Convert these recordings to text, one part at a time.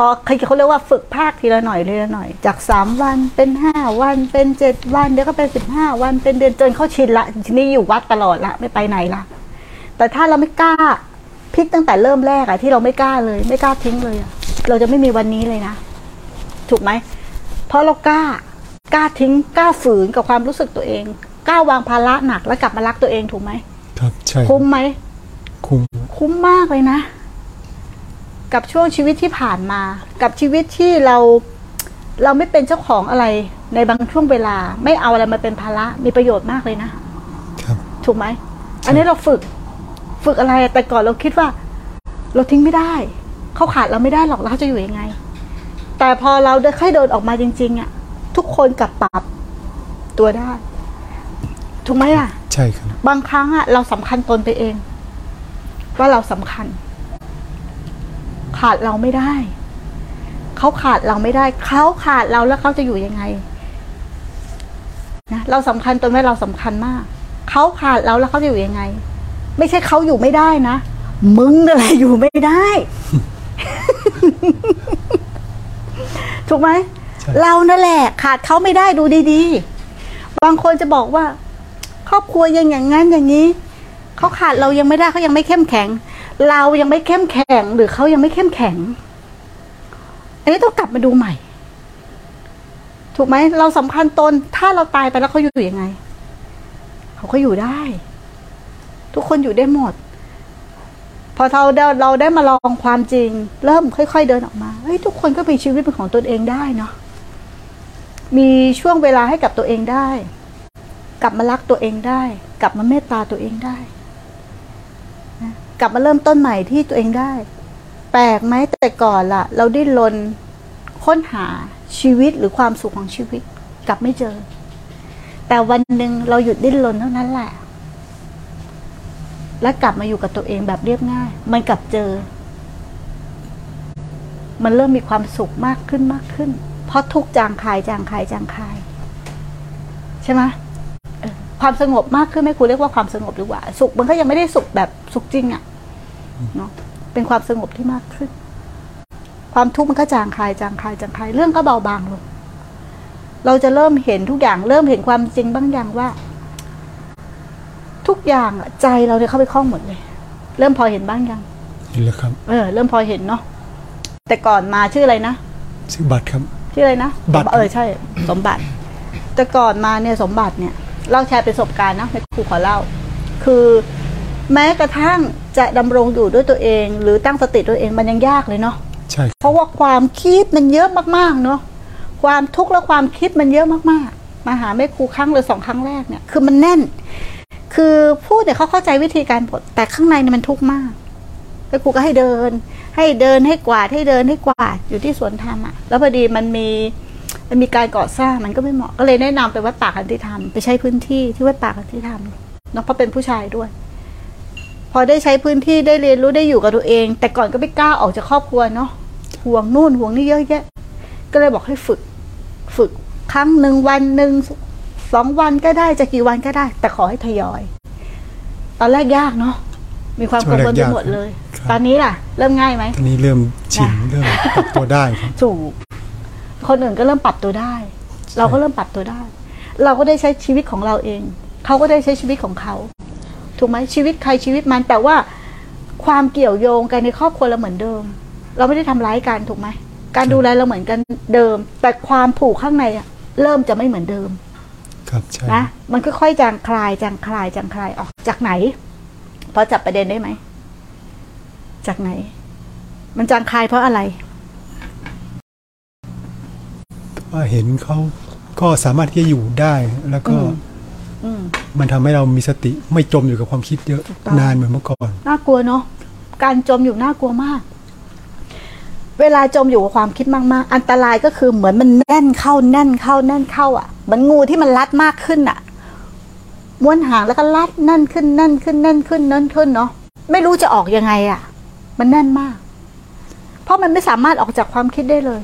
พอเขาเรียกว่าฝึกภาคทีละหน่อยทีละหน่อย จากสามวันเป็นห้าวันเป็นเจ็ดวันเดี๋ยวก็เป็นสิบห้าวันเป็นเดือนจนเขาชินละทีนี้อยู่วัดตลอดละไม่ไปไหนละแต่ถ้าเราไม่กล้าพลิกตั้งแต่เริ่มแรกอะที่เราไม่กล้าเลย ไม่กล้าทิ้งเลยอะเราจะไม่มีวันนี้เลยนะ ถูกไหมเพราะเรากล้ากล้าทิ้งกล้าฝืนกับความรู้สึกตัวเองกล้าวางภาระหนักแล้วกลับมารักตัวเองถูกไหมครับใช่คุ้มไหมคุ้มคุ้มมากเลยนะ กับช่วงชีวิตที่ผ่านมา กับชีวิตที่เราเราไม่เป็นเจ้าของอะไรในบางช่วงเวลา ไม่เอาอะไรมาเป็นภาระมีประโยชน์มากเลยนะ ครับ ถูกไหม อันนี้เราฝึก ฝึกอะไรแต่ก่อนเราคิดว่า เราทิ้งไม่ได้เขาขาดเราไม่ได้หรอกแล้วเขาจะอยู่ยังไง แต่พอเราได้ค่อยเดินออกมาจริง ๆอะ่ะ ทุกคนกลับปรับตัวได้ ถูกไหมล่ะ ใช่ครับ บางครั้งอะเราสำคัญตนไปเอง ว่าเราสำคัญ ขาดเราไม่ได้ เขาขาดเราไม่ได้ เขาขาดเราแล้วเขาจะอยู่ยังไงนะเราสำคัญตนว่าเราสำคัญมาก เขาขาดเราแล้วเขาจะอยู่ยังไง ไม่ใช่เขาอยู่ไม่ได้นะ มึงอะไรอยู่ไม่ได้ ถูกไหมใช่เรานั่นแหละ ขาดเขาไม่ได้ดูดีๆ บางคนจะบอกว่า ครอบครัวยังอย่างนั้นอย่างนี้ เขาขาดเรายังไม่ได้เขายังไม่เข้มแข็ง เรายังไม่เข้มแข็งหรือเขายังไม่เข้มแข็ง อันนี้ต้องกลับมาดูใหม่ ถูกไหมเราสำคัญตนถ้าเราตายไปแล้วเขาอยู่ยังไง เขาก็อยู่ได้ ทุกคนอยู่ได้หมด พอเราเราได้มาลองความจริง เริ่มค่อย ๆ เดินออกมาเฮ้ยทุกคนก็มีชีวิตเป็นของตนเองได้เนาะมีช่วงเวลาให้กับตัวเองได้ กลับมารักตัวเองได้ กลับมาเมตตาตัวเองได้ กลับมาเริ่มต้นใหม่ที่ตัวเองได้ แปลกไหมแต่ก่อนล่ะ เราดิ้นรนค้นหาชีวิตหรือความสุขของชีวิต กลับไม่เจอ แต่วันหนึ่งเราหยุดดิ้นรนเท่านั้นแหละ และกลับมาอยู่กับตัวเองแบบเรียบง่าย มันกลับเจอ มันเริ่มมีความสุขมากขึ้นมากขึ้น เพราะทุกจางคายจางคายจางคาย ใช่ไหมความสงบมากขึ้นไม่ครูเรียกว่าความสงบดีกว่า สุขมันก็ยังไม่ได้สุขแบบสุขจริงอะ่ะ เนาะเป็นความสงบที่มากขึ้น ความทุกข์มันก็จางคายจางคายจางคายเรื่องก็เบาบางลงเราจะเริ่มเห็นทุกอย่างเริ่มเห็นความจริงบางอย่างว่า ทุกอย่างอะใจเราเนี่ยเข้าไปคล้องหมดเลย เริ่มพอเห็นบ้างยังเห็นแล้วครับ เออ เริ่มพอเห็นเนาะแต่ก่อนมาชื่ออะไรนะซื้อบัตรครับชื่ออะไรนะบัตรเออใช่ สมบัติ แต่ก่อนมาเนี่ยสมบัติเนี่ยเล่าแชร์ประสบการณ์นะให้ครูขอเล่า คือ แม้กระทั่งจะดำรงอยู่ด้วยตัวเอง หรือตั้งสติตัวเองมันยังยากเลยเนาะใช่เพราะว่าความคิดมันเยอะมากๆเนาะความทุกข์และความคิดมันเยอะมากๆ มาหาแม่ครูครั้งหรือสองครั้งแรกเนี่ยคือมันแน่น คือพูดเนี่ยเขาเข้าใจวิธีการบทแต่ข้างในเนี่ยมันทุกข์มากแม่ครูก็ให้เดิน ให้เดินให้กวาดให้เดินให้กวาดอยู่ที่สวนธรรมอะแล้วพอดีมันมีมันมีการก่อสร้างมันก็ไม่เหมาะก็เลยแนะนำไปวัดป่าคันธิธรรมไปใช้พื้นที่ที่วัดป่าคันธิธรรมเนาะเพราะเป็นผู้ชายด้วย พอได้ใช้พื้นที่ได้เรียนรู้ได้อยู่กับตัวเอง แต่ก่อนก็ไม่กล้าออกจากครอบครัวเนาะห่วงนู่นห่วงนี่เยอะแยะ ก็เลยบอกให้ฝึก ฝึกครั้งหนึ่งวันหนึ่งสองวันก็ได้จะกี่วันก็ได้ แต่ขอให้ทยอย ตอนแรกยากเนาะมีความกังวลไปหมดเลย ตอนนี้ล่ะ เริ่มง่ายไหมตอนนี้เริ่มชินนะเริ่มปรับตัวได้ครับถูกคนอื่นก็เริ่มปรับตัวได้ เราก็เริ่มปรับตัวได้ เราก็ได้ใช้ชีวิตของเราเอง เขาก็ได้ใช้ชีวิตของเขา ถูกไหมชีวิตใครชีวิตมันแต่ว่าความเกี่ยวโยงกันในครอบครัวเราเหมือนเดิม เราไม่ได้ทำร้ายกันถูกไหมการดูแลเราเหมือนกันเดิม แต่ความผูกข้างในอะเริ่มจะไม่เหมือนเดิม ครับใช่นะมันค่อยๆจางคลายจางคลายจางคลายออกจากไหนพอจับประเด็นได้ไหมจากไหน มันจางคลายเพราะอะไรว่าเห็นเขาก็สามารถที่จะอยู่ได้แล้วก็อื มอืมมันทำให้เรามีสติไม่จมอยู่กับความคิดเยอะถูกต้องนานเหมือนเมื่อก่อน น่ากลัวเนาะการจมอยู่น่ากลัวมาก เวลาจมอยู่กับความคิดมากๆ อันตรายก็คือเหมือนมันแน่นเข้าแน่นเข้าแน่นเข้าอะเหมือนงูที่มันรัดมากขึ้นอะม้วนหางแล้วก็รัดแน่นขึ้นแน่นขึ้นแน่นขึ้นแน่นขึ้นเนาะไม่รู้จะออกยังไงอะ มันแน่นมาก เพราะมันไม่สามารถออกจากความคิดได้เลย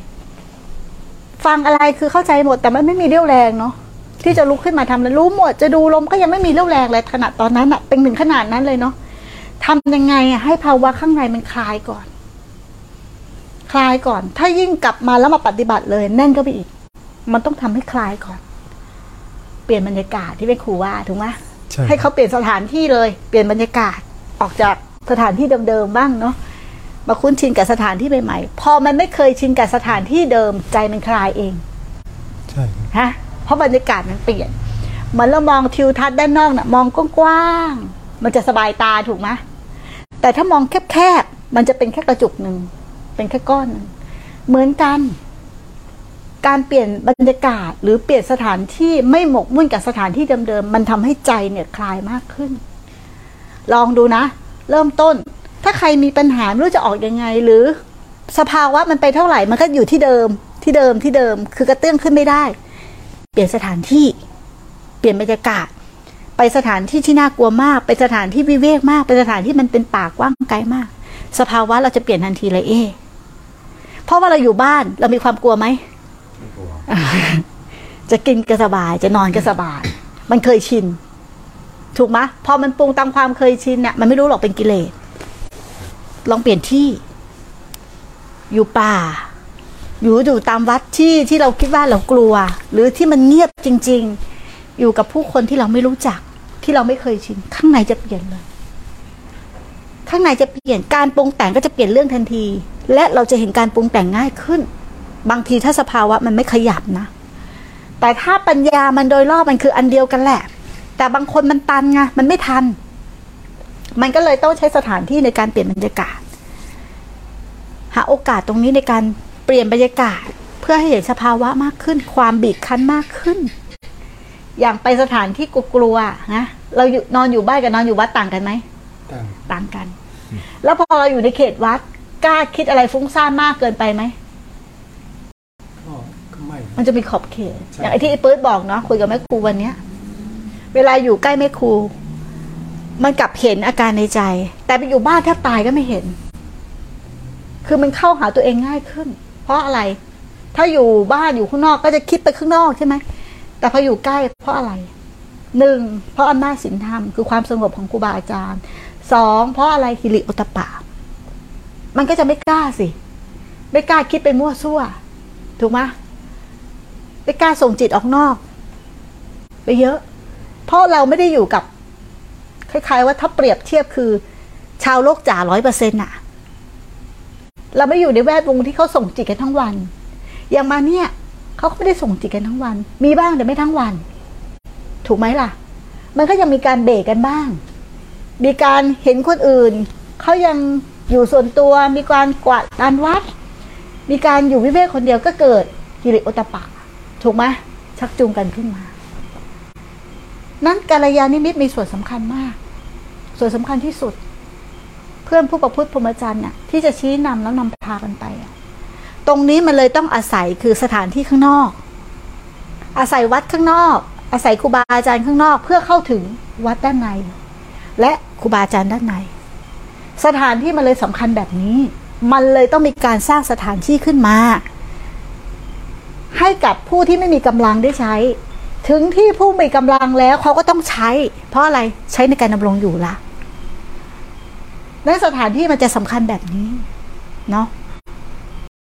ฟังอะไรคือเข้าใจหมดแต่มันไม่มีเรี่ยวแรงเนาะ ที่จะลุกขึ้นมาทำแล้วรู้หมดจะดูลมก็ยังไม่มีเรี่ยวแรงเลยขนาดตอนนั้นอะเป็นถึงขนาดนั้นเลยเนาะทำยังไงอะให้ภาวะข้างในมันคลายก่อน คลายก่อน ถ้ายิ่งกลับมาแล้วมาปฏิบัติเลยแน่นก็ไปอีก มันต้องทำให้คลายก่อน เปลี่ยนบรรยากาศที่เป็นครูว่าถูกไหมใช่ให้เขาเปลี่ยนสถานที่เลย เปลี่ยนบรรยากาศออกจากสถานที่เดิมๆบ้างเนาะมาคุ้นชินกับสถานที่ใหม่ๆ พอมันไม่เคยชินกับสถานที่เดิมใจมันคลายเอง ใช่ครับฮะ เพราะบรรยากาศมันเปลี่ยนเหมือนเรามองทิวทัศน์ด้านนอกน่ะมองกว้างๆมันจะสบายตาถูกไหมแต่ถ้ามองแคบๆมันจะเป็นแค่กระจุกหนึ่งเป็นแค่ก้อนหนึ่งเหมือนกัน การเปลี่ยนบรรยากาศหรือเปลี่ยนสถานที่ไม่หมกมุ่นกับสถานที่เดิมๆมันทำให้ใจเนี่ยคลายมากขึ้น ลองดูนะ เริ่มต้น ถ้าใครมีปัญหาไม่รู้จะออกยังไงหรือสภาวะมันไปเท่าไหร่มันก็อยู่ที่เดิมที่เดิมที่เดิม คือกระเตื้องขึ้นไม่ได้ เปลี่ยนสถานที่ เปลี่ยนบรรยากาศ ไปสถานที่ที่น่ากลัวมาก ไปสถานที่วิเวกมาก ไปสถานที่มันเป็นป่ากว้างไกลมาก สภาวะเราจะเปลี่ยนทันทีเลยเอเพราะว่าเราอยู่บ้านเรามีความกลัวไหมจะกินก็สบาย จะนอนก็สบาย มันเคยชิน ถูกไหมพอมันปรุงตามความเคยชินเนี่ยมันไม่รู้หรอกเป็นกิเลสลองเปลี่ยนที่ อยู่ป่า อยู่อยู่ตามวัดที่ที่เราคิดว่าเรากลัว หรือที่มันเงียบจริง ๆ อยู่กับผู้คนที่เราไม่รู้จัก ที่เราไม่เคยชินข้างในจะเปลี่ยนเลย ข้างในจะเปลี่ยนการปรุงแต่งก็จะเปลี่ยนเรื่องทันที และเราจะเห็นการปรุงแต่งง่ายขึ้น บางทีถ้าสภาวะมันไม่ขยับนะ แต่ถ้าปัญญามันโดยรอบมันคืออันเดียวกันแหละ แต่บางคนมันตันไงมันไม่ทัน มันก็เลยต้องใช้สถานที่ในการเปลี่ยนบรรยากาศหาโอกาสตรงนี้ในการ เปลี่ยนบรรยากาศเพื่อให้เห็นสภาวะมากขึ้น ความบีบคั้นมากขึ้น อย่างไปสถานที่กลัวๆนะเราอยู่นอนอยู่บ้านกับนอนอยู่วัดต่างกันไหมต่างต่างกัน แล้วพอเราอยู่ในเขตวัดกล้าคิดอะไรฟุ้งซ่านมากเกินไปไหมก็ก็ไม่นะมันจะมีขอบเขตใช่อย่างไอ้ที่ไอ้เปิร์ดบอกเนาะคุยกับแม่ครูวันเนี้ย เวลาอยู่ใกล้แม่ครู มันกลับเห็นอาการในใจ แต่ไปอยู่บ้านแทบตายก็ไม่เห็น คือมันเข้าหาตัวเองง่ายขึ้น เพราะอะไร ถ้าอยู่บ้านอยู่ข้างนอกก็จะคิดไปข้างนอกใช่ไหม แต่พออยู่ใกล้เพราะอะไรหนึ่งเพราะอำนาจศีลธรรมคือความสงบของครูบาอาจารย์สองเพราะอะไรฮิริโอตตปปะมันก็จะไม่กล้าสิ ไม่กล้าคิดไปมั่วซั่ว ถูกไหมไม่กล้าส่งจิตออกนอก ไปเยอะ เพราะเราไม่ได้อยู่กับ คล้าย ๆ ว่าถ้าเปรียบเทียบคือ ชาวโลกจ๋าร้อยเปอร์เซ็นต์อะ เราไม่อยู่ในแวดวงที่เขาส่งจิตกันทั้งวัน อย่างมาเนี่ยเขาก็ไม่ได้ส่งจิตกันทั้งวัน มีบ้างแต่ไม่ทั้งวัน ถูกไหมล่ะ มันก็ยังมีการเบรกกันบ้าง มีการเห็นคนอื่น เขายังอยู่ส่วนตัว มีการกวาดลานวัด มีการอยู่วิเวกคนเดียวก็เกิดกิริโอตปะ ถูกไหมชักจูงกันขึ้นมา นั้นกัลยาณมิตมีส่วนสำคัญมาก ส่วนสำคัญที่สุด เพื่อนผู้ประพฤติพรหมจรรย์น่ะที่จะชี้นำแล้วนำพากันไป ตรงนี้มันเลยต้องอาศัยคือสถานที่ข้างนอก อาศัยวัดข้างนอก อาศัยครูบาอาจารย์ข้างนอก เพื่อเข้าถึงวัดด้านใน และครูบาอาจารย์ด้านใน สถานที่มันเลยสำคัญแบบนี้ มันเลยต้องมีการสร้างสถานที่ขึ้นมา ให้กับผู้ที่ไม่มีกำลังได้ใช้ ถึงที่ผู้มีกำลังแล้วเขาก็ต้องใช้ เพราะอะไรใช้ในการดำรงอยู่ละ และสถานที่มันจะสำคัญแบบนี้เนาะ